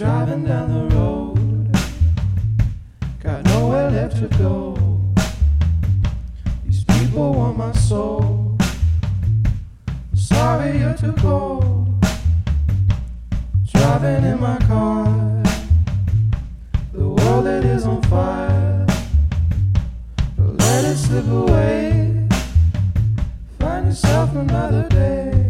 driving down the road. Got nowhere left to go. These people want my soul. Sorry you're too cold. Driving in my car. The world that is on fire. Let it slip away. Find yourself another day.